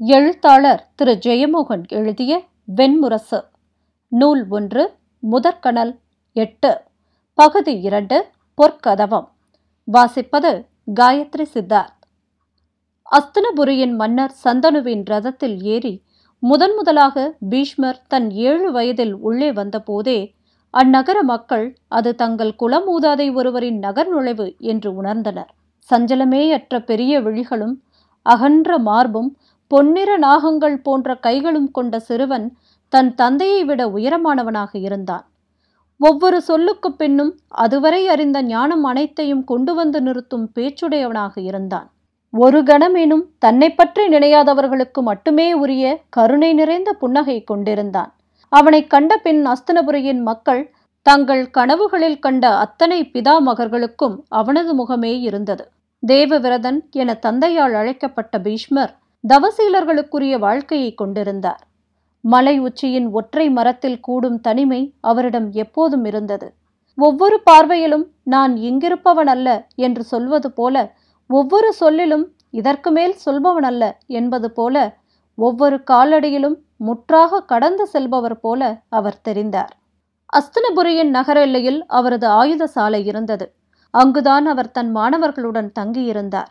எழுத்தாளர் திரு. ஜெயமோகன் எழுதிய வெண்முரசு. நூல் ஒன்று முதற்கணல் எட்டு. பகுதி இரண்டு பொற்கதவம். வாசிப்பது காயத்ரி சித்தார்த். அஸ்தனபுரியின் மன்னர் சந்தனுவின் ரதத்தில் ஏறி முதன் முதலாக பீஷ்மர் தன் ஏழு வயதில் உள்ளே வந்தபோதே அந்நகர மக்கள் அது தங்கள் குலமூதாதை ஒருவரின் நகர் நுழைவு என்று உணர்ந்தனர். சஞ்சலமேயற்ற பெரிய விழிகளும் அகன்ற மார்பும் பொன்னிற நாகங்கள் போன்ற கைகளும் கொண்ட சிறுவன் தன் தந்தையை விட உயரமானவனாக இருந்தான். ஒவ்வொரு சொல்லுக்கு பின்னும் அதுவரை அறிந்த ஞானம் அனைத்தையும் கொண்டு வந்து நிறுத்தும் பேச்சுடையவனாக இருந்தான். ஒரு கணமேனும் தன்னை பற்றி நினையாதவர்களுக்கு மட்டுமே உரிய கருணை நிறைந்த புன்னகை கொண்டிருந்தான். அவனை கண்ட பின் அஸ்தனபுரியின் மக்கள் தங்கள் கனவுகளில் கண்ட அத்தனை பிதாமகர்களுக்கும் அவனது முகமே இருந்தது. தேவவிரதன் என தந்தையால் அழைக்கப்பட்ட பீஷ்மர் தவசீலர்களுக்குரிய வாழ்க்கையை கொண்டிருந்தார். மலை உச்சியின் ஒற்றை மரத்தில் கூடும் தனிமை அவரிடம் எப்போதும் இருந்தது. ஒவ்வொரு பார்வையிலும் நான் இங்கிருப்பவன் அல்ல என்று சொல்வது போல ஒவ்வொரு சொல்லிலும் இதற்கு மேல் சொல்பவன் அல்ல என்பது போல ஒவ்வொரு காலடியிலும் முற்றாக கடந்து செல்பவர் போல அவர் தெரிந்தார். அஸ்தனபுரியின் நகர எல்லையில் அவரது ஆயுத சாலை இருந்தது. அங்குதான் அவர் தன் மாணவர்களுடன் தங்கியிருந்தார்.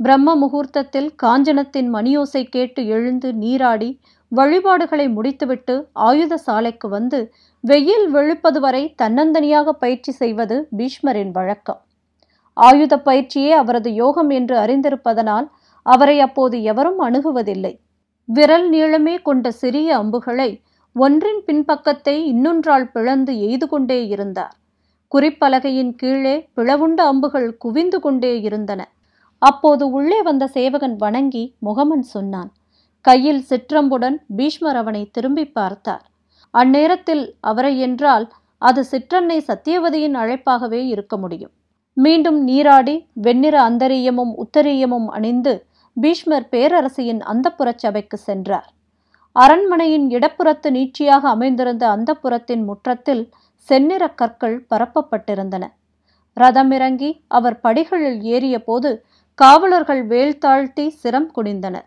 பிரம்ம முகூர்த்தத்தில் காஞ்சனத்தின் மணியோசை கேட்டு எழுந்து நீராடி வழிபாடுகளை முடித்துவிட்டு ஆயுத சாலைக்கு வந்து வெயில் வெளுப்பது வரை தன்னந்தனியாக பயிற்சி செய்வது பீஷ்மரின் வழக்கம். ஆயுத பயிற்சியே அவரது யோகம் என்று அறிந்திருப்பதனால் அவரை அப்போது எவரும் அணுகுவதில்லை. விரல் நீளமே கொண்ட சிறிய அம்புகளை ஒன்றின் பின்பக்கத்தை இன்னொன்றால் பிளந்து எய்து கொண்டே இருந்தார். குறிப்பலகையின் கீழே பிளவுண்ட அம்புகள் குவிந்து கொண்டே இருந்தன. அப்போது உள்ளே வந்த சேவகன் வணங்கி முகமன் சொன்னான் கையில் சிற்றம்புடன் பீஷ்மர் அவனை திரும்பி பார்த்தார். அந்நேரத்தில் அவரை என்றால் அது சிற்றன்னை சத்தியவதியின் அழைப்பாகவே இருக்க முடியும். மீண்டும் நீராடி வெண்ணிற அந்தரியமும் உத்தரியமும் அணிந்து பீஷ்மர் பேரரசியின் அந்தப்புறச் சபைக்கு சென்றார். அரண்மனையின் இடப்புறத்து நீட்சியாக அமைந்திருந்த அந்தப்புறத்தின் முற்றத்தில் செந்நிற கற்கள் பரப்பப்பட்டிருந்தன. ரதமிறங்கி அவர் படிகளில் ஏறியபோது காவலர்கள் வேல் தாழ்த்தி சிரம் குடிந்தனர்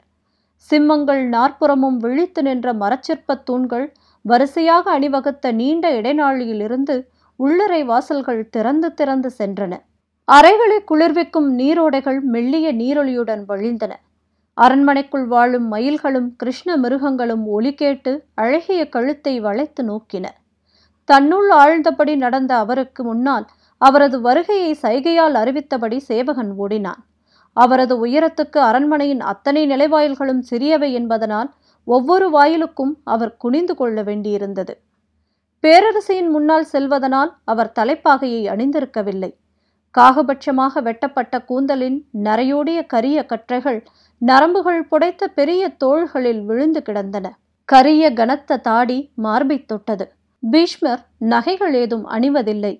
சிம்மங்கள் நாற்புறமும் விழித்து நின்ற மரச்சிற்பத் தூண்கள் வரிசையாக அணிவகுத்த நீண்ட இடைநாழியிலிருந்து உள்ளறை வாசல்கள் திறந்து திறந்து சென்றன. அறைகளை குளிர்விக்கும் நீரோடைகள் மெல்லிய நீரொலியுடன் வழிந்தன. அரண்மனைக்குள் வாழும் மயில்களும் கிருஷ்ண மிருகங்களும் ஒலி கேட்டு அழகிய கழுத்தை வளைத்து நோக்கின. தன்னுள் ஆழ்ந்தபடி நடந்த அவருக்கு முன்னால் அவரது வருகையை சைகையால் அறிவித்தபடி சேவகன் ஓடினான். அவரது உயரத்துக்கு அரண்மனையின் அத்தனை நிலைவாயில்களும் சிறியவை என்பதனால் ஒவ்வொரு வாயிலுக்கும் அவர் குனிந்து கொள்ள வேண்டியிருந்தது. பேரரசியின் முன்னால் செல்வதனால் அவர் தலைப்பாகையை அணிந்திருக்கவில்லை. காகபட்சமாக வெட்டப்பட்ட கூந்தலின் நரையோடிய கரிய கற்றைகள் நரம்புகள் புடைத்த பெரிய தோள்களில் விழுந்து கிடந்தன. கரிய கனத்த தாடி மார்பை தொட்டது. பீஷ்மர் நகைகள் ஏதும் அணிவதில்லை.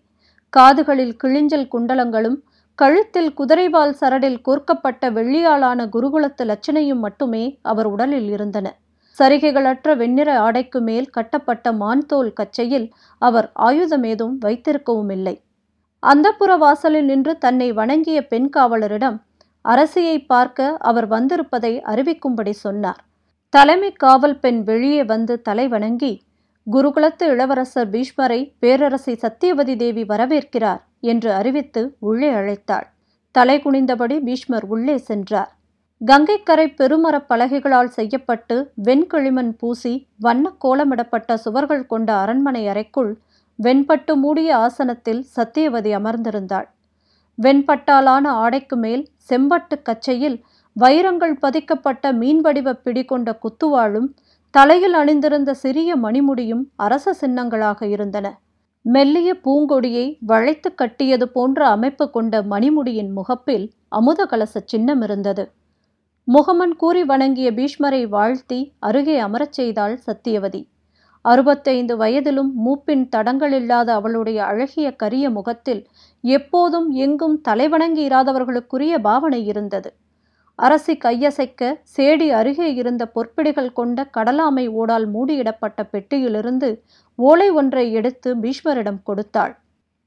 காதுகளில் கிழிஞ்சல் குண்டலங்களும் கழுத்தில் குதிரைவால் சரடில் கோர்க்கப்பட்ட வெள்ளியாலான குருகுலத்து லட்சணையும் மட்டுமே அவர் உடலில் இருந்தன. சரிகைகளற்ற வெண்ணிற ஆடைக்கு மேல் கட்டப்பட்ட மான்தோல் கச்சையில் அவர் ஆயுதமேதும் வைத்திருக்கவும் இல்லை அந்தப்புற வாசலில் நின்று தன்னை வணங்கிய பெண் காவலரிடம் அரசியை பார்க்க அவர் வந்திருப்பதை அறிவிக்கும்படி சொன்னார். தலைமை காவல் பெண் வெளியே வந்து தலை வணங்கி குருகுலத்து இளவரசர் பீஷ்மரை பேரரசி சத்தியவதி தேவி வரவேற்கிறார். என்று அறிவித்து உள்ளே அழைத்தாள். தலை குனிந்தபடி பீஷ்மர் உள்ளே சென்றார். கங்கைக்கரை பெருமரப் பலகைகளால் செய்யப்பட்டு வெண்களிமண் பூசி வண்ண கோலமிடப்பட்ட சுவர்கள் கொண்ட அரண்மனை அறைக்குள் வெண்பட்டு மூடிய ஆசனத்தில் சத்தியவதி அமர்ந்திருந்தாள். வெண்பட்டாலான ஆடைக்கு மேல் செம்பட்டு கச்சையில் வைரங்கள் பதிக்கப்பட்ட மீன் வடிவ பிடி கொண்ட குத்துவாளும் தலையில் அணிந்திருந்த சிறிய மணிமுடியும் அரச சின்னங்களாக இருந்தன. மெல்லிய பூங்கொடியை வளைத்து கட்டியது போன்ற அமைப்பு கொண்ட மணிமுடியின் முகப்பில் அமுத கலச சின்னம் இருந்தது. முகமன் கூறி வணங்கிய பீஷ்மரை வாழ்த்தி அருகே அமரச் செய்தாள் சத்தியவதி. அறுபத்தைந்து வயதிலும் மூப்பின் தடங்கள் இல்லாத அவளுடைய அழகிய கரிய முகத்தில் எப்போதும் எங்கும் தலைவணங்கி இராதவர்களுக்குரிய பாவனை இருந்தது. அரசி கையசைக்க சேடி அருகே இருந்த பொற்பிடிகள் கொண்ட கடலாமை ஓடால் மூடியிடப்பட்ட பெட்டியிலிருந்து ஓலை ஒன்றை எடுத்து பீஷ்மரிடம் கொடுத்தாள்.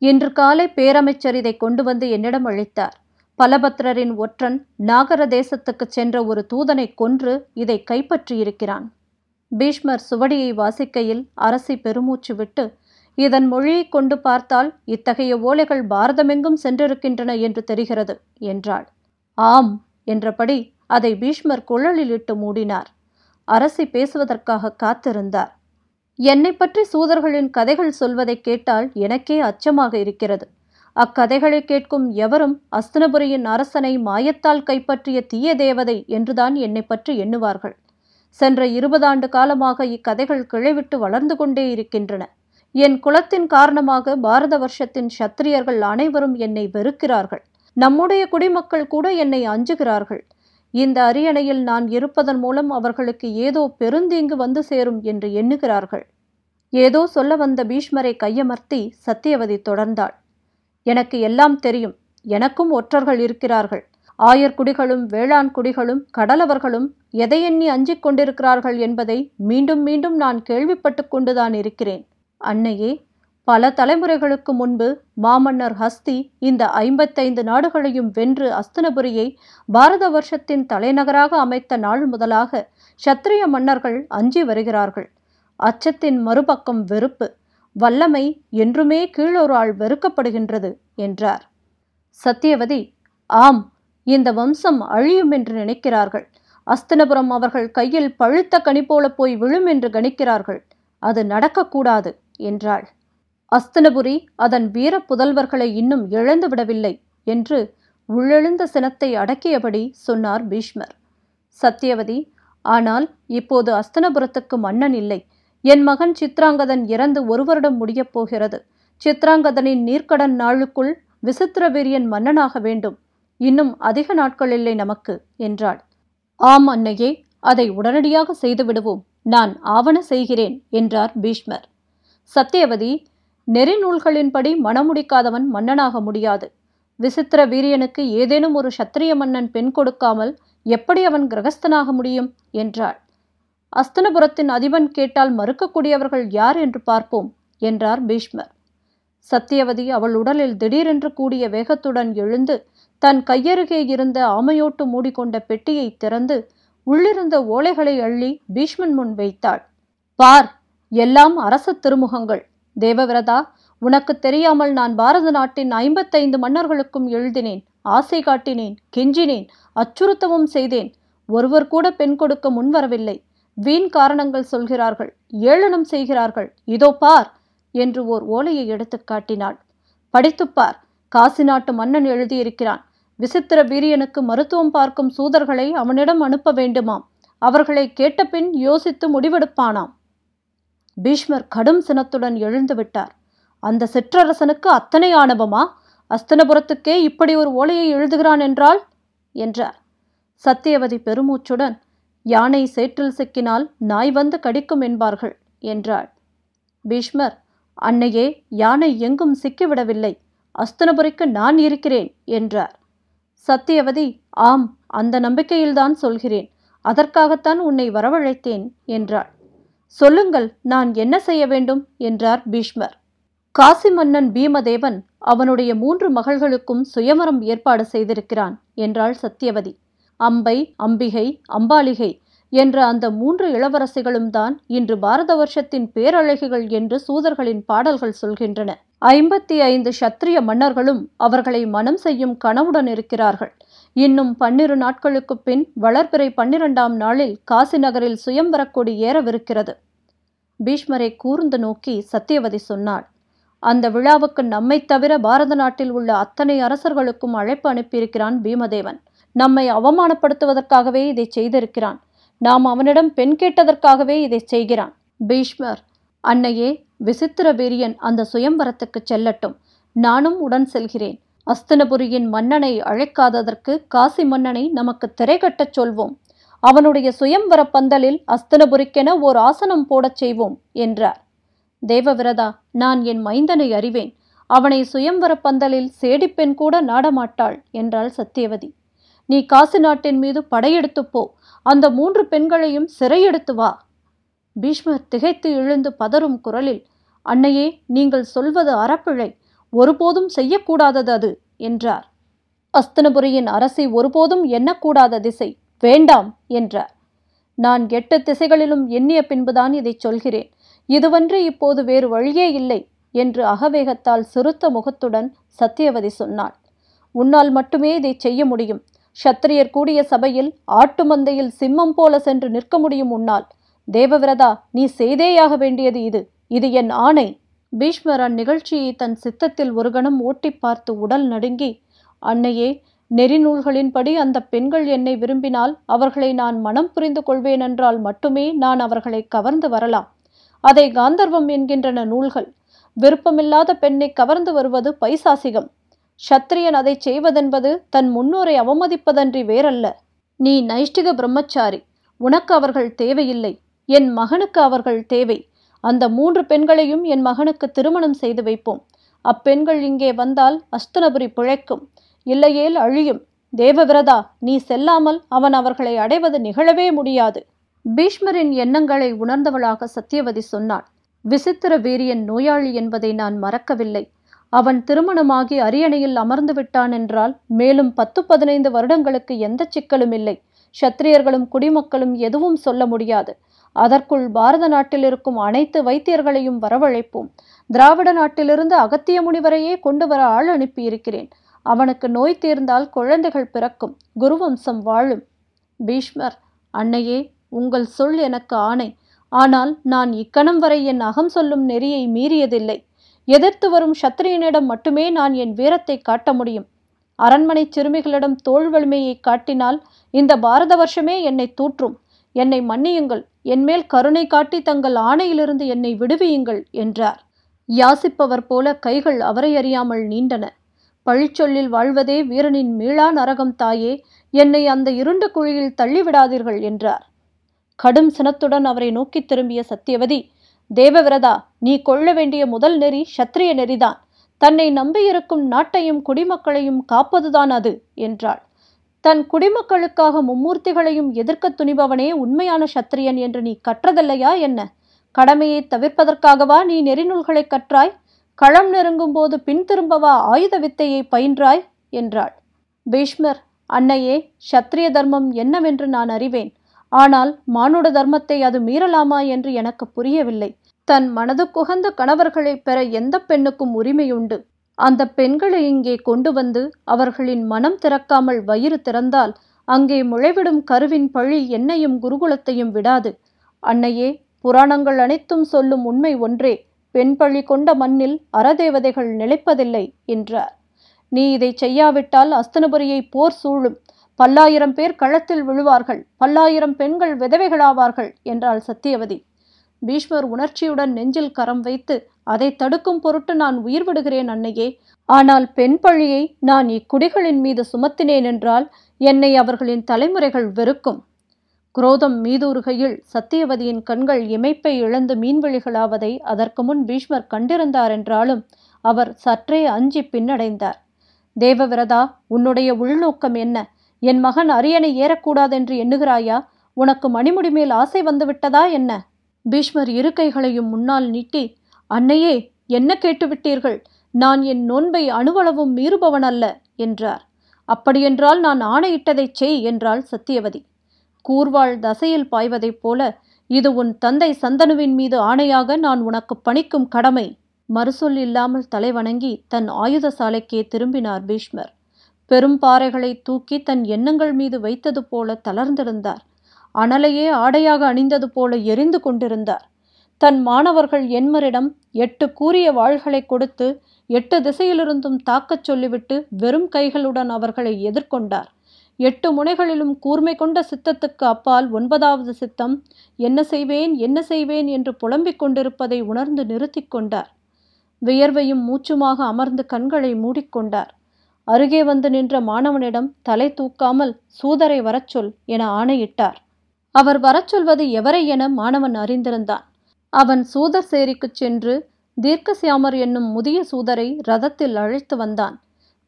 இன்று காலை பேரமைச்சர் இதை கொண்டு வந்து என்னிடம் அளித்தார். பலபத்ரரின் ஒற்றன் நாகர தேசத்துக்கு சென்ற ஒரு தூதனை கொன்று இதை கைப்பற்றியிருக்கிறான். பீஷ்மர் சுவடியை வாசிக்கையில் அரசி பெருமூச்சு விட்டு இதன் மொழியை கொண்டு பார்த்தால் இத்தகைய ஓலைகள் பாரதமெங்கும் சென்றிருக்கின்றன என்று தெரிகிறது என்றாள். ஆம் என்றபடி அதை பீஷ்மர் குழலில் இட்டு மூடினார். அரசி பேசுவதற்காக காத்திருந்தார். என்னை பற்றி சூதர்களின் கதைகள் சொல்வதை கேட்டால் எனக்கே அச்சமாக இருக்கிறது. அக்கதைகளை கேட்கும் எவரும் அஸ்தனபுரியின் அரசனை மாயத்தால் கைப்பற்றிய தீய தேவதை என்றுதான் என்னை பற்றி எண்ணுவார்கள். சென்ற இருபதாண்டு காலமாக இக்கதைகள் கிளைவிட்டு வளர்ந்து கொண்டே இருக்கின்றன. என் குலத்தின் காரணமாக பாரத வருஷத்தின் சத்திரியர்கள் அனைவரும் என்னை வெறுக்கிறார்கள். நம்முடைய குடிமக்கள் கூட என்னை அஞ்சுகிறார்கள். இந்த அரியணையில் நான் இருப்பதன் மூலம் அவர்களுக்கு ஏதோ பெருந்தீங்கு வந்து சேரும் என்று எண்ணுகிறார்கள். ஏதோ சொல்ல வந்த பீஷ்மரை கையமர்த்தி சத்தியவதி தொடர்ந்தாள். எனக்கு எல்லாம் தெரியும். எனக்கும் ஒற்றர்கள் இருக்கிறார்கள். ஆயர் குடிகளும் வேளாண் குடிகளும் கடலவர்களும் எதை எண்ணி அஞ்சிக் கொண்டிருக்கிறார்கள் என்பதை மீண்டும் மீண்டும் நான் கேள்விப்பட்டு கொண்டுதான் இருக்கிறேன். அன்னையே பல தலைமுறைகளுக்கு முன்பு மாமன்னர் ஹஸ்தி இந்த ஐம்பத்தைந்து நாடுகளையும் வென்று அஸ்தனபுரியை பாரத வருஷத்தின் தலைநகராக அமைத்த நாள் முதலாக சத்திரிய மன்னர்கள் அஞ்சி வருகிறார்கள். அச்சத்தின் மறுபக்கம் வெறுப்பு வல்லமை என்றுமே கீழொரு வெறுக்கப்படுகின்றது என்றார். சத்தியவதி ஆம் இந்த வம்சம் அழியும் என்று நினைக்கிறார்கள். அஸ்தனபுரம் அவர்கள் கையில் பழுத்த கனி போல போய் விழும் என்று கணிக்கிறார்கள். அது நடக்கக்கூடாது என்றாள். அஸ்தனபுரி அதன் வீர புதல்வர்களை இன்னும் இழந்துவிடவில்லை என்று உள்ளெழுந்த சினத்தை அடக்கியபடி சொன்னார் பீஷ்மர். சத்தியவதி ஆனால் இப்போது அஸ்தனபுரத்துக்கு மன்னன் இல்லை. என் மகன் சித்ராங்கதன் இறந்து ஒரு வருடம் முடியப் போகிறது. சித்ராங்கதனின் நீர்க்கடன் நாளுக்குள் விசித்திர வீரியன் மன்னனாக வேண்டும். இன்னும் அதிக நாட்கள் இல்லை நமக்கு என்றாள். ஆம் அன்னையே அதை உடனடியாக செய்து விடுவோம். நான் ஆவண செய்கிறேன் என்றார் பீஷ்மர். சத்தியவதி நெறிநூல்களின்படி மணமுடிக்காதவன் மன்னனாக முடியாது. விசித்திர வீரியனுக்கு ஏதேனும் ஒரு சத்திரிய மன்னன் பெண் கொடுக்காமல் எப்படி அவன் கிரகஸ்தனாக முடியும்? என்றாள். அஸ்தனபுரத்தின் அதிபன் கேட்டால் மறுக்கக்கூடியவர்கள் யார் என்று பார்ப்போம் என்றார் பீஷ்மர். சத்தியவதி அவள் உடலில் திடீரென்று கூடிய வேகத்துடன் எழுந்து தன் கையருகே இருந்த ஆமையோட்டு மூடிக்கொண்ட பெட்டியை திறந்து உள்ளிருந்த ஓலைகளை அள்ளி பீஷ்மன் முன் வைத்தாள். பார் எல்லாம் அரச திருமுகங்கள். தேவவிரதா உனக்கு தெரியாமல் நான் பாரத நாட்டின் ஐம்பத்தைந்து மன்னர்களுக்கும் எழுதினேன் ஆசை காட்டினேன் கெஞ்சினேன் அச்சுறுத்தவும் செய்தேன். ஒருவர் கூட பெண் கொடுக்க முன்வரவில்லை. வீண் காரணங்கள் சொல்கிறார்கள் ஏளனம் செய்கிறார்கள். இதோ பார் என்று ஓர் ஓலையை எடுத்து காட்டினாள். படித்துப்பார் காசி நாட்டு மன்னன் எழுதியிருக்கிறான் விசித்திர வீரியனுக்கு மருத்துவம் பார்க்கும் சூதர்களை அவனிடம் அனுப்ப வேண்டுமாம். அவர்களை கேட்டபின் யோசித்து முடிவெடுப்பானாம். பீஷ்மர் கடும் சினத்துடன் எழுந்து விட்டார். அந்த சிற்றரசனுக்கு அத்தனை ஆணவமா? அஸ்தனபுரத்துக்கே இப்படி ஒரு ஓலையை எழுதுகிறான் என்றால்? என்றார். சத்தியவதி பெருமூச்சுடன் யானை சேற்றில் சிக்கினால் நாய் வந்து கடிக்கும் என்பார்கள் என்றாள். பீஷ்மர் அன்னையே யானை எங்கும் சிக்கிவிடவில்லை. அஸ்தனபுரிக்கு நான் இருக்கிறேன் என்றார். சத்தியவதி ஆம் அந்த நம்பிக்கையில்தான் சொல்கிறேன். அதற்காகத்தான் உன்னை வரவழைத்தேன் என்றாள். சொல்லுங்கள் நான் என்ன செய்ய வேண்டும்? என்றார் பீஷ்மர். காசி மன்னன் பீமதேவன் அவனுடைய மூன்று மகள்களுக்கும் சுயமரம் ஏற்பாடு செய்திருக்கிறான் என்றாள் சத்தியவதி அம்பை அம்பிகை அம்பாலிகை என்ற அந்த மூன்று இளவரசிகளும் தான் இன்று பாரத வருஷத்தின் பேரழகிகள் என்று சூதர்களின் பாடல்கள் சொல்கின்றன. ஐம்பத்தி ஐந்து சத்திரிய மன்னர்களும் அவர்களை மனம் செய்யும் கனவுடன் இருக்கிறார்கள். இன்னும் பன்னிரு நாட்களுக்கு பின் வளர்பிறை பன்னிரண்டாம் நாளில் காசி நகரில் சுயம்பரக்கொடி ஏறவிருக்கிறது. பீஷ்மரை கூர்ந்து நோக்கி சத்தியவதி சொன்னாள் அந்த விழாவுக்கு நம்மை தவிர பாரத நாட்டில் உள்ள அத்தனை அரசர்களுக்கும் அழைப்பு அனுப்பியிருக்கிறான் பீமதேவன். நம்மை அவமானப்படுத்துவதற்காகவே இதை செய்திருக்கிறான். நாம் அவனிடம் பெண் கேட்டதற்காகவே இதை செய்கிறான். பீஷ்மர் அன்னையே விசித்திர வீரியன் அந்த சுயம்பரத்துக்கு செல்லட்டும். நானும் உடன் செல்கிறேன். அஸ்தனபுரியின் மன்னனை அழைக்காததற்கு காசி மன்னனை நமக்கு திரைகட்டச் சொல்வோம். அவனுடைய சுயம்வர பந்தலில் அஸ்தனபுரிக்கென ஓர் ஆசனம் போடச் செய்வோம் என்றார். தேவவிரதா நான் என் மைந்தனை அறிவேன். அவனை சுயம்வர பந்தலில் சேடிப்பெண் கூட நாடமாட்டாள் என்றாள் சத்தியவதி நீ காசி நாட்டின் மீது படையெடுத்துப் போ. அந்த மூன்று பெண்களையும் சிறையெடுத்து வா. பீஷ்மர் திகைத்து எழுந்து பதறும் குரலில் அன்னையே நீங்கள் சொல்வது அறப்பிழை. ஒருபோதும் செய்யக்கூடாதது அது என்றார். அஸ்தனபுரியின் அரசை ஒருபோதும் எண்ணக்கூடாத திசை வேண்டாம் என்றார். நான் எட்டு திசைகளிலும் எண்ணிய பின்புதான் இதை சொல்கிறேன். இதுவன்று இப்போது வேறு வழியே இல்லை என்று அகவேகத்தால் சிறுத்த முகத்துடன் சத்தியவதி சொன்னாள். உன்னால் மட்டுமே இதை செய்ய முடியும். ஷத்திரியர் கூடிய சபையில் ஆட்டு மந்தையில் சிம்மம் போல சென்று நிற்க முடியும் உன்னால். தேவவிரதா நீ செய்தேயாக வேண்டியது இது. இது என் ஆணை. பீஷ்மர் அந்நிகழ்ச்சியை தன் சித்தத்தில் ஒரு கணம் ஓட்டி பார்த்து உடல் நடுங்கி அன்னையே நெறிநூல்களின்படி அந்த பெண்கள் என்னை விரும்பினால் அவர்களை நான் மனம் புரிந்து கொள்வேனென்றால் மட்டுமே நான் அவர்களை கவர்ந்து வரலாம். அதை காந்தர்வம் என்கின்றன நூல்கள். விருப்பமில்லாத பெண்ணை கவர்ந்து வருவது பைசாசிகம். சத்திரியன் அதை செய்வதென்பது தன் முன்னோரை அவமதிப்பதன்றி வேறல்ல. நீ நைஷ்டிக பிரம்மச்சாரி. உனக்கு அவர்கள் தேவையில்லை. என் மகனுக்கு அவர்கள் தேவை. அந்த மூன்று பெண்களையும் என் மகனுக்கு திருமணம் செய்து வைப்போம். அப்பெண்கள் இங்கே வந்தால் அஸ்தனபுரி பிழைக்கும். இல்லையேல் அழியும். தேவவிரதா நீ செல்லாமல் அவன் அவர்களை அடைவது நிகழவே முடியாது. பீஷ்மரின் எண்ணங்களை உணர்ந்தவளாக சத்தியவதி சொன்னாள். விசித்திர வீரியன் நோயாளி என்பதை நான் மறக்கவில்லை. அவன் திருமணமாகி அரியணையில் அமர்ந்து விட்டான் என்றால் மேலும் பத்து பதினைந்து வருடங்களுக்கு எந்த சிக்கலும் இல்லை. ஷத்திரியர்களும் குடிமக்களும் எதுவும் சொல்ல முடியாது. அதற்குள் பாரத நாட்டில் இருக்கும் அனைத்து வைத்தியர்களையும் வரவழைப்போம். திராவிட நாட்டிலிருந்து அகத்திய முனிவரையே கொண்டு வர ஆள் அனுப்பியிருக்கிறேன். அவனுக்கு நோய் தீர்ந்தால் குழந்தைகள் பிறக்கும். குருவம்சம் வாழும். பீஷ்மர் அன்னையே உங்கள் சொல் எனக்கு ஆணை. ஆனால் நான் இக்கணம் வரை என் அகம் சொல்லும் நெறியை மீறியதில்லை. எதிர்த்து வரும் சத்திரியனிடம் மட்டுமே நான் என் வீரத்தை காட்ட முடியும். அரண்மனை சிறுமிகளிடம் தோல் வலிமையை காட்டினால் இந்த பாரத வருஷமே என்னை தூற்றும். என்னை மன்னியுங்கள் என்மேல் கருணை காட்டி தங்கள் ஆணையிலிருந்து என்னை விடுவியுங்கள் என்றார். யாசிப்பவர் போல கைகள் அவரை அறியாமல் நீண்டன. பழிச்சொல்லில் வாழ்வதே வீரனின் மீளா நரகம் தாயே என்னை அந்த இருண்ட குழியில் தள்ளிவிடாதீர்கள் என்றார். கடும் சினத்துடன் அவரை நோக்கி திரும்பிய சத்தியவதி தேவவிரதா நீ கொள்ள வேண்டிய முதல் நெறி சத்திரிய நெறிதான். தன்னை நம்பியிருக்கும் நாட்டையும் குடிமக்களையும் காப்பதுதான் அது என்றாள். தன் குடிமக்களுக்காக மும்மூர்த்திகளையும் எதிர்க்க துணிபவனே உண்மையான சத்திரியன் என்று நீ கற்றதில்லையா என்ன? கடமையை தவிர்ப்பதற்காகவா நீ நெறிநூல்களை கற்றாய்? களம் நெருங்கும் போது பின் திரும்பவா ஆயுத வித்தையை பயின்றாய்? என்றாள். பீஷ்மர் அன்னையே சத்திரிய தர்மம் என்னவென்று நான் அறிவேன். ஆனால் மானுட தர்மத்தை அது மீறலாமா என்று எனக்கு புரியவில்லை. தன் மனதுக்குகந்த கணவர்களை பெற எந்த பெண்ணுக்கும் உரிமையுண்டு? அந்த பெண்களை இங்கே கொண்டு வந்து அவர்களின் மனம் திறக்காமல் வயிறு திறந்தால் அங்கே முளைவிடும் கருவின் பழி என்னையும் குருகுலத்தையும் விடாது. அன்னையே புராணங்கள் அனைத்தும் சொல்லும் உண்மை ஒன்றே. பெண் பழி கொண்ட மண்ணில் அறதேவதைகள் நிலைப்பதில்லை என்றார். நீ இதை செய்யாவிட்டால் அஸ்தனபுரியை போர் சூழும். பல்லாயிரம் பேர் களத்தில் விழுவார்கள். பல்லாயிரம் பெண்கள் விதவைகளாவார்கள் என்றாள் சத்தியவதி. பீஷ்மர் உணர்ச்சியுடன் நெஞ்சில் கரம் வைத்து அதை தடுக்கும் பொருட்டு நான் உயிர் விடுகிறேன் அன்னையே. ஆனால் பெண் பழியை நான் இக்குடிகளின் மீது சுமத்தினேன் என்றால் என்னை அவர்களின் தலைமுறைகள் வெறுக்கும். குரோதம் மீதூறுகையில் சத்தியவதியின் கண்கள் இமைப்பை இழந்து மீன்வெளிகளாவதை அதற்கு முன் பீஷ்மர் கண்டிருந்தார் என்றாலும் அவர் சற்றே அஞ்சி பின்னடைந்தார். தேவவிரதா உன்னுடைய உள்நோக்கம் என்ன? என் மகன் அரியணை ஏறக்கூடாதென்று எண்ணுகிறாயா? உனக்கு மணிமுடி மேல் ஆசை வந்துவிட்டதா என்ன? பீஷ்மர் இரு கைகளையும் முன்னால் நீட்டி அன்னையே என்ன கேட்டுவிட்டீர்கள்? நான் என் நோன்பை அணுவளவும் மீறுபவன் அல்ல என்றார். அப்படியென்றால் நான் ஆணையிட்டதைச் செய் என்றாள் சத்தியவதி. கூர்வாள் தசையில் பாய்வதைப் போல இது உன் தந்தை சந்தனுவின் மீது ஆணையாக நான் உனக்கு பணிக்கும் கடமை. மறுசொல் இல்லாமல் தலைவணங்கி தன் ஆயுத சாலைக்கே திரும்பினார் பீஷ்மர். பெரும் பாறைகளை தூக்கி தன் எண்ணங்கள் மீது வைத்தது போல தளர்ந்திருந்தார். அனலையே ஆடையாக அணிந்தது போல எரிந்து கொண்டிருந்தார். தன் மாணவர்கள் என்மரிடம் எட்டு கூறிய வாள்களை கொடுத்து எட்டு திசையிலிருந்தும் தாக்கச் சொல்லிவிட்டு வெறும் கைகளுடன் அவர்களை எதிர்கொண்டார். எட்டு முனைகளிலும் கூர்மை கொண்ட சித்தத்துக்கு அப்பால் ஒன்பதாவது சித்தம் என்ன செய்வேன் என்ன செய்வேன் என்று புலம்பிக் கொண்டிருப்பதை உணர்ந்து நிறுத்தி கொண்டார். வியர்வையும் மூச்சுமாக அமர்ந்து கண்களை மூடிக்கொண்டார் அருகே வந்து நின்ற மாணவனிடம் தலை தூக்காமல் சூதரை வரச்சொல் என ஆணையிட்டார். அவர் வரச் சொல்வது எவரை என மாணவன் அறிந்திருந்தான். அவன் சூதர் சேரிக்குச் சென்று தீர்க்கசியாமர் என்னும் முதிய சூதரை ரதத்தில் அழைத்து வந்தான்.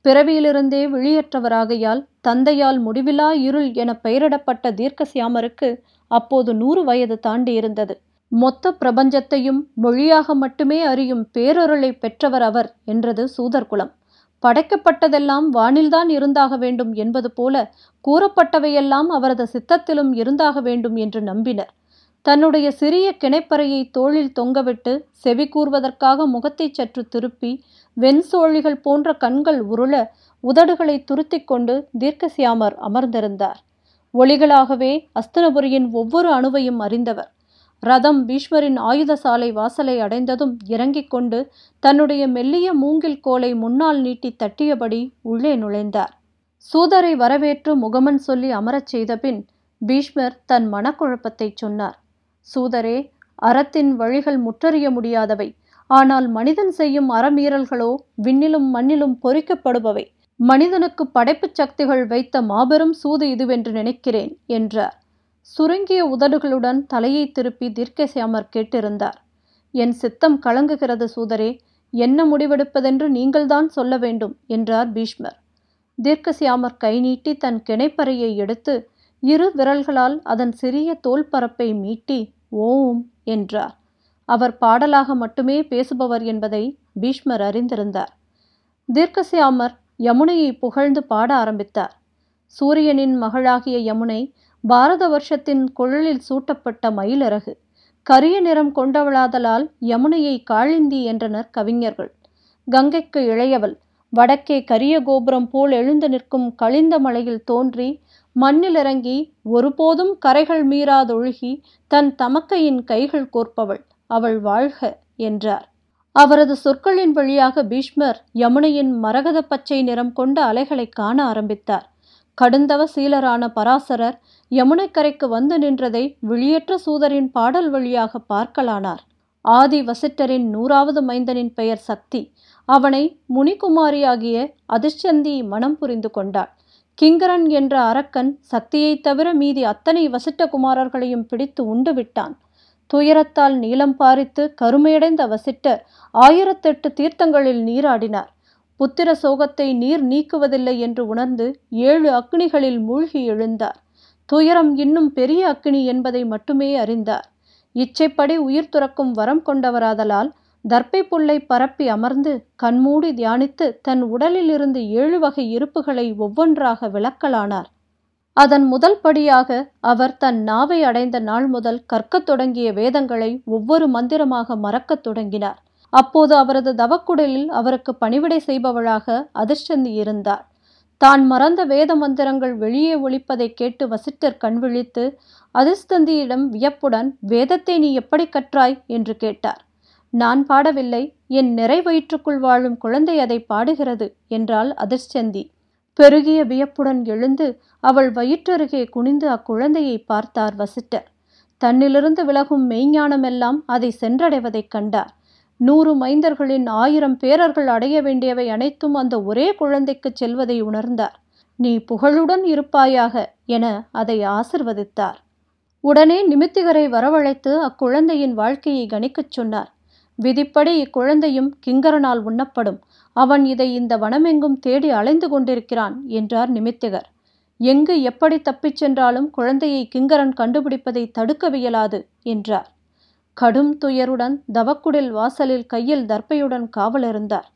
பிறவியிலிருந்தே விழியற்றவராகையால் தந்தையால் முடிவிலா இருள் என பெயரிடப்பட்ட தீர்க்கசியாமருக்கு அப்போது நூறு வயது தாண்டி இருந்தது மொத்த பிரபஞ்சத்தையும் மொழியாக மட்டுமே அறியும் பேரொருளை பெற்றவர் அவர் என்றது சூதர்குலம் படைக்கப்பட்டதெல்லாம் வானில்தான் இருந்தாக வேண்டும் என்பது போல கூறப்பட்டவையெல்லாம் அவரது சித்தத்திலும் இருந்தாக வேண்டும் என்று நம்பினர். தன்னுடைய சிறிய கிணைப்பறையை தோளில் தொங்கவிட்டு செவி கூர்வதற்காக முகத்தை சற்று திருப்பி வெண்சோழிகள் போன்ற கண்கள் உருள உதடுகளை துருத்திக் கொண்டு தீர்க்கசியாமர் அமர்ந்திருந்தார். ஒளிகளாகவே அஸ்தனபுரியின் ஒவ்வொரு அணுவையும் அறிந்தவர். ரதம் பீஷ்மரின் ஆயுத சாலை வாசலை அடைந்ததும் இறங்கிக் கொண்டு தன்னுடைய மெல்லிய மூங்கில் கோலை முன்னால் நீட்டி தட்டியபடி உள்ளே நுழைந்தார். சூதரை வரவேற்று முகமன் சொல்லி அமரச் செய்தபின் பீஷ்மர் தன் மனக்குழப்பத்தை சொன்னார். சூதரே அறத்தின் வழிகள் முற்றறிய முடியாதவை. ஆனால் மனிதன் செய்யும் அறமீறல்களோ விண்ணிலும் மண்ணிலும் பொறிக்கப்படுபவை. மனிதனுக்கு படைப்புச் சக்திகள் வைத்த மாபெரும் சூது இதுவென்று நினைக்கிறேன் என்றார். சுருங்கிய உதடுகளுடன் தலையை திருப்பி தீர்க்கசியாமர் கேட்டிருந்தார். என் சித்தம் கலங்குகிறது சூதரே என்ன முடிவெடுப்பதென்று நீங்கள்தான் சொல்ல வேண்டும் என்றார் பீஷ்மர். தீர்க்கசியாமர் கை நீட்டி தன் கிணைப்பறையை எடுத்து இரு விரல்களால் அதன் சிறிய தோல் பரப்பை மீட்டி ஓம் என்றார். அவர் பாடலாக மட்டுமே பேசுபவர் என்பதை பீஷ்மர் அறிந்திருந்தார். தீர்க்கசியாமர் யமுனையை புகழ்ந்து பாட ஆரம்பித்தார். சூரியனின் மகளாகிய யமுனை பாரத வருஷத்தின் குழலில் சூட்டப்பட்ட மயிலிறகு. கரிய நிறம் கொண்டவளாதலால் யமுனையை காளிந்தி என்றனர் கவிஞர்கள். கங்கைக்கு இளையவள் வடக்கே கரிய கோபுரம் போல் எழுந்து நிற்கும் கழிந்த மலையில் தோன்றி மண்ணில் இறங்கி ஒருபோதும் கரைகள் மீறாதொழுகி தன் தமக்கையின் கைகள் கோர்ப்பவள் அவள் வாழ்க என்றார். அவரது சொற்களின் வழியாக பீஷ்மர் யமுனையின் மரகத பச்சை நிறம் கொண்ட அலைகளை காண ஆரம்பித்தார். கடுந்தவ சீலரான பராசரர் யமுனைக்கரைக்கு வந்து நின்றதை விழியற்ற சூதரின் பாடல் வழியாக பார்க்கலானார். ஆதி வசிட்டரின் நூறாவது மைந்தனின் பெயர் சக்தி. அவனை முனிகுமாரியாகிய அதிர்ச்சந்தி மனம் புரிந்து கொண்டாள். கிங்கரன் என்ற அரக்கன் சக்தியைத் தவிர மீதி அத்தனை வசிட்ட குமாரர்களையும் பிடித்து உண்டு விட்டான். துயரத்தால் நீளம் பாரித்து கருமையடைந்த வசிட்டர் ஆயிரத்தெட்டு தீர்த்தங்களில் நீராடினார். புத்திர சோகத்தை நீர் நீக்குவதில்லை என்று உணர்ந்து ஏழு அக்னிகளில் மூழ்கி எழுந்தார். துயரம் இன்னும் பெரிய அக்னி என்பதை மட்டுமே அறிந்தார். இச்சைப்படி உயிர் துறக்கும் வரம் கொண்டவராதலால் தர்ப்பை புல்லை பரப்பி அமர்ந்து கண்மூடி தியானித்து தன் உடலிலிருந்து ஏழு வகை இருப்புகளை ஒவ்வொன்றாக விளக்கலானார். அதன் முதல் படியாக அவர் தன் நாவை அடைந்த நாள் முதல் கற்கத் தொடங்கிய வேதங்களை ஒவ்வொரு மந்திரமாக மறக்கத் தொடங்கினார். அப்போது அவரது தவக்குடலில் அவருக்கு பணிவிடை செய்பவளாக அதிர்ஷ்டந்தி இருந்தார். தான் மறந்த வேத மந்திரங்கள் வெளியே ஒழிப்பதை கேட்டு வசிட்டர் கண்விழித்து அதிர்ஷ்டந்தியிடம் வியப்புடன் வேதத்தை நீ எப்படி கற்றாய்? என்று கேட்டார். நான் பாடவில்லை என் நிறை வயிற்றுக்குள் வாழும் குழந்தை அதை பாடுகிறது என்றாள் அதிர்ச்சந்தி பெருகிய வியப்புடன் எழுந்து அவள் வயிற்றருகே குனிந்து அக்குழந்தையை பார்த்தார் வசிட்டர். தன்னிலிருந்து விலகும் மெய்ஞானமெல்லாம் அதை சென்றடைவதைக் கண்டார். நூறு மைந்தர்களின் ஆயிரம் பேரர்கள் அடைய வேண்டியவை அனைத்தும் அந்த ஒரே குழந்தைக்கு செல்வதை உணர்ந்தார். நீ புகழுடன் இருப்பாயாக என அதை ஆசிர்வதித்தார். உடனே நிமித்திகரை வரவழைத்து அக்குழந்தையின் வாழ்க்கையை கணிக்கச் சொன்னார். விதிப்படி இக்குழந்தையும் கிங்கரனால் உண்ணப்படும். அவன் இதை இந்த வனமெங்கும் தேடி அலைந்து கொண்டிருக்கிறான் என்றார் நிமித்திகர். எங்கு எப்படி தப்பிச் சென்றாலும் குழந்தையை கிங்கரன் கண்டுபிடிப்பதை தடுக்கவியலாது என்றார். கடும் துயருடன் தவக்குடில் வாசலில் கையில் தர்ப்பையுடன் காவலிருந்தார்.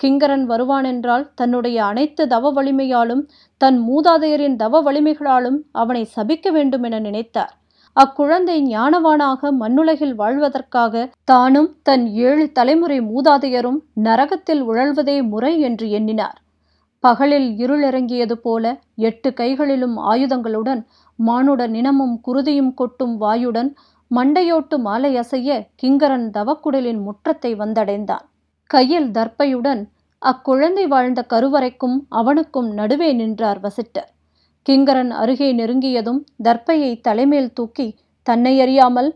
கிங்கரன் வருவானென்றால் தன்னுடைய அனைத்து தவ வலிமையாலும் தன் மூதாதையரின் தவ வலிமைகளாலும் அவனை சபிக்க வேண்டும் என நினைத்தார். அக்குழந்தை ஞானவானாக மண்ணுலகில் வாழ்வதற்காக தானும் தன் ஏழு தலைமுறை மூதாதையரும் நரகத்தில் உழல்வதே முறை என்று எண்ணினார். பகலில் இருளிறங்கியது போல எட்டு கைகளிலும் ஆயுதங்களுடன் மானுட நினமும் குருதியும் கொட்டும் வாயுடன் மண்டையோட்டு மாலை அசைய கிங்கரன் தவக்குடலின் முற்றத்தை வந்தடைந்தான். கையில் தர்ப்பையுடன் அக்குழந்தை வாழ்ந்த கருவறைக்கும் அவனுக்கும் நடுவே நின்றார் வசிட்டர். கிங்கரன் அருகே நெருங்கியதும் தர்ப்பையை தலைமேல் தூக்கி தன்னை அறியாமல்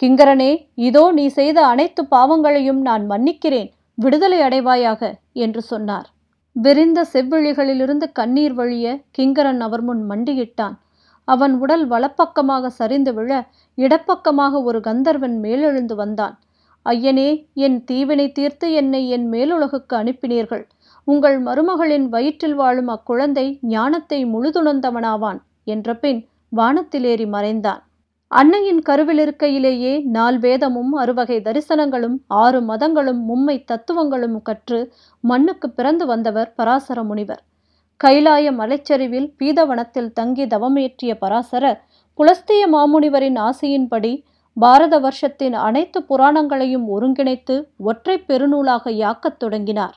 கிங்கரனே இதோ நீ செய்த அனைத்து பாவங்களையும் நான் மன்னிக்கிறேன் விடுதலை அடைவாயாக என்று சொன்னார். விரிந்த செவ்விழிகளிலிருந்து கண்ணீர் வழிய கிங்கரன் அவர் முன் மண்டியிட்டான். அவன் உடல் வலப்பக்கமாக சரிந்து விழ இடப்பக்கமாக ஒரு கந்தர்வன் மேலெழுந்து வந்தான். ஐயனே என் தீவினை தீர்த்து என்னை என் மேலுலகுக்கு அனுப்பினீர்கள். உங்கள் மருமகளின் வயிற்றில் வாழும் அக்குழந்தை ஞானத்தை முழுதுணர்ந்தவனாவான் என்ற பின் வானத்திலேறி மறைந்தான். அன்னையின் கருவில் இருக்கையிலேயே நால் வேதமும் அறுவகை தரிசனங்களும் ஆறு மதங்களும் மும்மை தத்துவங்களும் கற்று மண்ணுக்கு பிறந்து வந்தவர் பராசர முனிவர். கைலாய மலைச்சரிவில் பீதவனத்தில் தங்கி தவமேற்றிய பராசரர் புலஸ்திய மாமுனிவரின் ஆசையின்படி பாரத வருஷத்தின் அனைத்து புராணங்களையும் ஒருங்கிணைத்து ஒற்றை பெருநூலாக யாக்கத் தொடங்கினார்.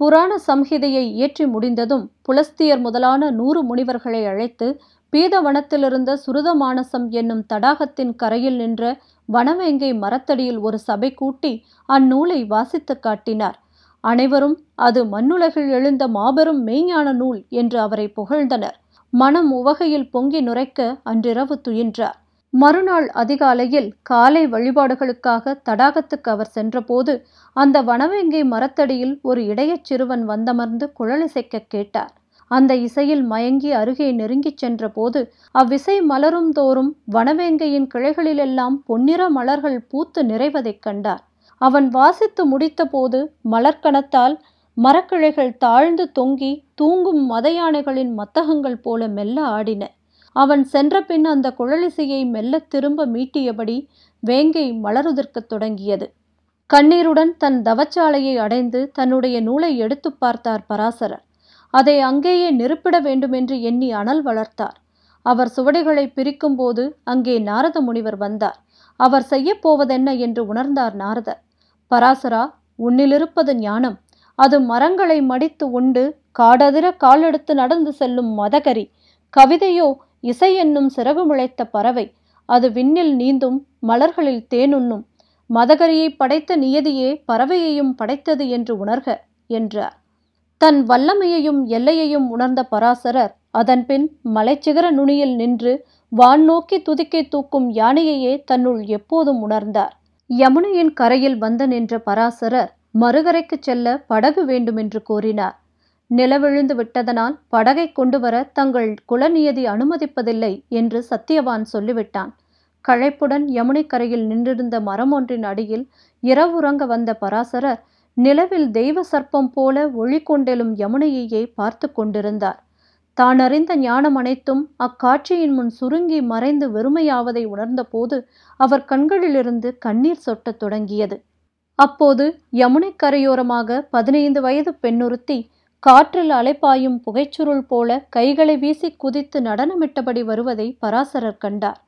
புராண சம்ஹிதையை இயற்றி முடிந்ததும் புலஸ்தியர் முதலான நூறு முனிவர்களை அழைத்து பீதவனத்திலிருந்த சுருதமானசம் என்னும் தடாகத்தின் கரையில் நின்ற வனவேங்கை மரத்தடியில் ஒரு சபை கூட்டி அந்நூலை வாசித்து காட்டினார். அனைவரும் அது மண்ணுலகில் எழுந்த மாபெரும் மெய்ஞான நூல் என்று அவரை புகழ்ந்தனர். மனம் உவகையில் பொங்கி நுரைக்க அன்றிரவு துயின்றார். மறுநாள் அதிகாலையில் காலை வழிபாடுகளுக்காக தடாகத்துக்கு அவர் சென்றபோது அந்த வனவேங்கை மரத்தடியில் ஒரு இடையச் சிறுவன் வந்தமர்ந்து குழலிசைக்க கேட்டார். அந்த இசையில் மயங்கி அருகே நெருங்கிச் சென்றபோது அவ்விசை மலரும் தோறும் வனவேங்கையின் கிளைகளிலெல்லாம் பொன்னிற மலர்கள் பூத்து நிறைவதைக் கண்டார். அவன் வாசித்து முடித்தபோது மலர்கணத்தால் மரக்கிளைகள் தாழ்ந்து தொங்கி தூங்கும் மத யானைகளின் மத்தகங்கள் போல மெல்ல ஆடின. அவன் சென்ற பின் அந்த குழலிசையை மெல்ல திரும்ப மீட்டியபடி வேங்கை மலருதற்குத் தொடங்கியது. கண்ணீருடன் தன் தவச்சாலையை அடைந்து தன்னுடைய நூலை எடுத்து பார்த்தார் பராசரர். அதை அங்கேயே நிருப்பிட வேண்டுமென்று எண்ணி அனல் வளர்த்தார். அவர் சுவடிகளை பிரிக்கும்போது அங்கே நாரத முனிவர் வந்தார். அவர் செய்யப்போவதென்ன என்று உணர்ந்தார் நாரதர். பராசரா உன்னிலிருப்பது ஞானம். அது மரங்களை மடித்து உண்டு காடதிர காலெடுத்து நடந்து செல்லும் மதகரி. கவிதையோ இசை என்னும் சிறகு முளைத்த பறவை அது விண்ணில் நீந்தும் மலர்களில் தேனுண்ணும். மதகரியை படைத்த நியதியே பறவையையும் படைத்தது என்று உணர்க என்றார். தன் வல்லமையையும் எல்லையையும் உணர்ந்த பராசரர் அதன்பின் மலைச்சிகர நுனியில் நின்று வான் நோக்கி துதிக்கை தூக்கும் யானையையே தன்னுள் எப்போதும் உணர்ந்தார். யமுனையின் கரையில் வந்து நின்ற பராசரர் மறுகரைக்கு செல்ல படகு வேண்டுமென்று கோரினார். நிலவிழுந்து விட்டதனால் படகை கொண்டு வர தங்கள் குலநியதி அனுமதிப்பதில்லை என்று சத்தியவான் சொல்லிவிட்டான். களைப்புடன் யமுனை கரையில் நின்றிருந்த மரம் ஒன்றின் அடியில் இரவுறங்க வந்த பராசரர் நிலவில் தெய்வ சர்ப்பம் போல ஒளி கொண்டெழும் யமுனையையே பார்த்து கொண்டிருந்தார். தான் அறிந்த ஞானம் அனைத்தும் அக்காட்சியின் முன் சுருங்கி மறைந்து வெறுமையாவதை உணர்ந்தபோது அவர் கண்களிலிருந்து கண்ணீர் சொட்டத் தொடங்கியது. அப்போது யமுனை கரையோரமாக பதினைந்து வயது பெண்ணுறுத்தி காற்றில் அலைப்பாயும் புகைச்சுருள் போல கைகளை வீசி குதித்து நடனமிட்டபடி வருவதை பராசரர் கண்டார்.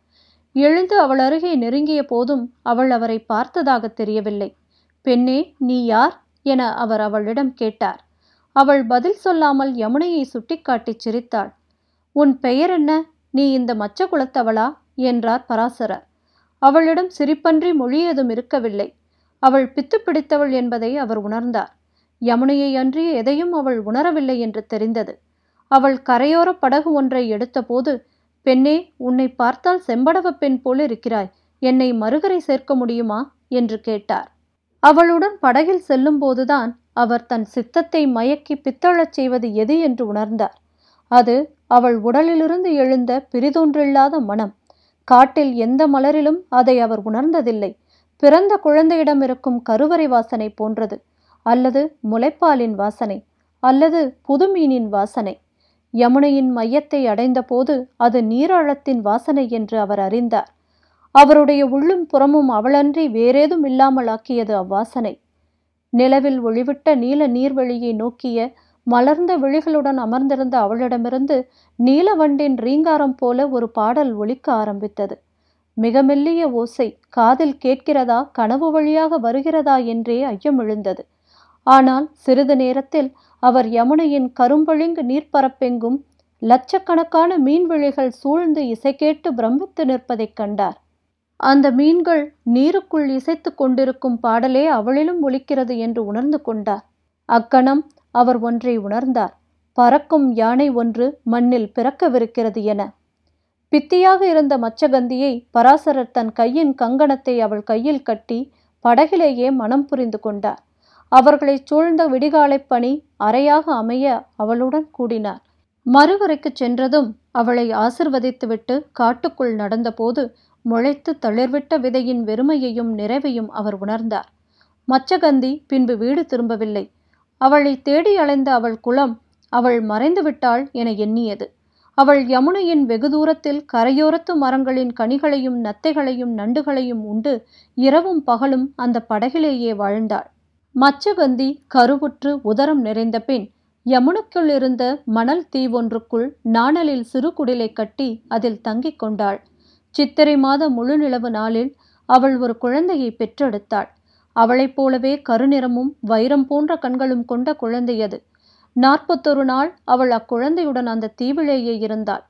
எழுந்து அவள் அருகே நெருங்கிய போதும் அவள் அவரை பார்த்ததாக தெரியவில்லை. பெண்ணே நீ யார்? என அவர் அவளிடம் கேட்டார். அவள் பதில் சொல்லாமல் யமுனையை சுட்டிக்காட்டிச் சிரித்தாள். உன் பெயர் என்ன? நீ இந்த மச்ச குலத்தவளா என்றார் பராசரர். அவளிடம் சிரிப்பன்றி மொழியதும் இருக்கவில்லை. அவள் பித்து பிடித்தவள் என்பதை அவர் உணர்ந்தார். யமுனையை அன்றி எதையும் அவள் உணரவில்லை என்று தெரிந்தது. அவள் கரையோர படகு ஒன்றை எடுத்தபோது பெண்ணே உன்னை பார்த்தால் செம்படவ பெண் போல் இருக்கிறாய். என்னை மறுகரை சேர்க்க முடியுமா? என்று கேட்டார். அவளுடன் படகில் செல்லும்போதுதான் அவர் தன் சித்தத்தை மயக்கி பித்தழச் செய்வது எது என்று உணர்ந்தார். அது அவள் உடலிலிருந்து எழுந்த பிரிதொன்றில்லாத மனம். காட்டில் எந்த மலரிலும் அதை அவர் உணர்ந்ததில்லை. பிறந்த குழந்தையிடம் இருக்கும் கருவறை வாசனை போன்றது. அல்லது முளைப்பாலின் வாசனை அல்லது புதுமீனின் வாசனை. யமுனையின் மையத்தை அடைந்தபோது அது நீராழத்தின் வாசனை என்று அவர் அறிந்தார். அவருடைய உள்ளும் புறமும் அவளன்றி வேறேதும் இல்லாமல் ஆக்கியது அவ்வாசனை. நிலவில் ஒளிவிட்ட நீல நீர்வழியை நோக்கிய மலர்ந்த விழிகளுடன் அமர்ந்திருந்த அவளிடமிருந்து நீலவண்டின் ரீங்காரம் போல ஒரு பாடல் ஒலிக்க ஆரம்பித்தது. மிக மெல்லிய ஓசை காதில் கேட்கிறதா கனவு வழியாக வருகிறதா என்றே ஐயம் எழுந்தது ஆனால் சிறிது நேரத்தில் அவர் யமுனையின் கரும்பளிங்கு நீர்ப்பரப்பெங்கும் லட்சக்கணக்கான மீன்விழிகள் சூழ்ந்து இசை கேட்டு பிரமித்து நிற்பதைக் கண்டார். அந்த மீன்கள் நீருக்குள் இசைத்து கொண்டிருக்கும் பாடலே அவளிலும் ஒலிக்கிறது என்று உணர்ந்து கொண்டார். அக்கணம் அவர் ஒன்றை உணர்ந்தார். பறக்கும் யானை ஒன்று மண்ணில் பிறக்கவிருக்கிறது என. பித்தியாக இருந்த மச்சகந்தியை பராசரர் தன் கையின் கங்கணத்தை அவள் கையில் கட்டி படகிலேயே மனம் புரிந்து கொண்டார். அவர்களைச் சூழ்ந்த விடிகாலைப் பணி அறையாக அமைய அவளுடன் கூடினார். மறுவரைக்கு சென்றதும் அவளை ஆசிர்வதித்துவிட்டு காட்டுக்குள் நடந்தபோது முளைத்து தளிர்விட்ட விதையின் வெறுமையையும் நிறைவையும் அவர் உணர்ந்தார். மச்சகந்தி பின்பு வீடு திரும்பவில்லை. அவளை தேடி அலைந்த அவள் குலம் அவள் மறைந்துவிட்டாள் என எண்ணியது. அவள் யமுனையின் வெகு தூரத்தில் கரையோரத்து மரங்களின் கனிகளையும் நத்தைகளையும் நண்டுகளையும் உண்டு இரவும் பகலும் அந்த படகிலேயே வாழ்ந்தாள். மச்சகந்தி கருவுற்று உதரம் நிறைந்த பின் யமுனுக்குள் இருந்த மணல் தீவொன்றுக்குள் நாணலில் சிறு குடிலை கட்டி அதில் தங்கிக் கொண்டாள். சித்திரை மாத முழு நிலவு நாளில் அவள் ஒரு குழந்தையை பெற்றெடுத்தாள். அவளைப் போலவே கருநிறமும் வைரம் போன்ற கண்களும் கொண்ட குழந்தையது நாற்பத்தொரு நாள் அவள் அக்குழந்தையுடன் அந்த தீவிலேயே இருந்தாள்.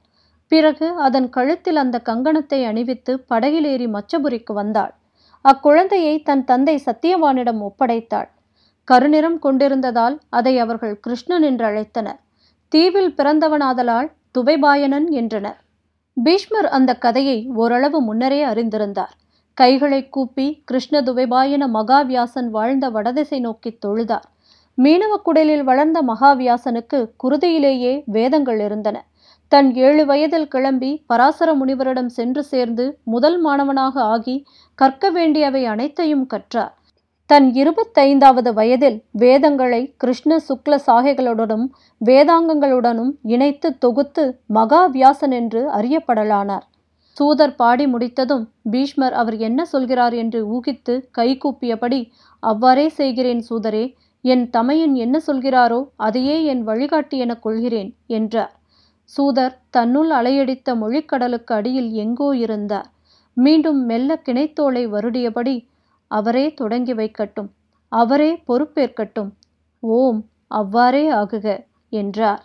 பிறகு அதன் கழுத்தில் அந்த கங்கணத்தை அணிவித்து படகிலேறி மச்சபுரிக்கு வந்தாள். அக்குழந்தையை தன் தந்தை சத்தியவானிடம் ஒப்படைத்தாள். கருநிறம் கொண்டிருந்ததால் அதை அவர்கள் கிருஷ்ணன் என்று அழைத்தனர் தீவில் பிறந்தவனாதலால் துவைபாயனன் என்றனர். பீஷ்மர் அந்த கதையை ஓரளவு முன்னரே அறிந்திருந்தார். கைகளை கூப்பி கிருஷ்ண துவைபாயன மகாவியாசன் வாழ்ந்த வடதிசை நோக்கி தொழுதார். மீனவ குடலில் வளர்ந்த மகாவியாசனுக்கு குருதியிலேயே வேதங்கள் இருந்தன. தன் ஏழு வயதில் கிளம்பி பராசர முனிவரிடம் சென்று சேர்ந்து முதல் மாணவனாக ஆகி கற்க வேண்டியவை அனைத்தையும் கற்றார். தன் இருபத்தைந்தாவது வயதில் வேதங்களை கிருஷ்ண சுக்ல சாகைகளுடனும் வேதாங்கங்களுடனும் இணைத்து தொகுத்து மகாவியாசன் என்று அறியப்படலானார். சூதர் பாடி முடித்ததும் பீஷ்மர் அவர் என்ன சொல்கிறார் என்று ஊகித்து கைகூப்பியபடி அவ்வாறே செய்கிறேன் சூதரே என் தமையன் என்ன சொல்கிறாரோ அதையே என் வழிகாட்டி எனக் கொள்கிறேன் என்றார். சூதர் தன்னுள் அலையடித்த மொழிக்கடலுக்கு அடியில் எங்கோ இருந்தார். மீண்டும் மெல்ல கிணைத்தோளை வருடியபடி அவரே தொடங்கி வைக்கட்டும். அவரே பொறுப்பேற்கட்டும். ஓம் அவ்வாறே ஆகுக என்றார்.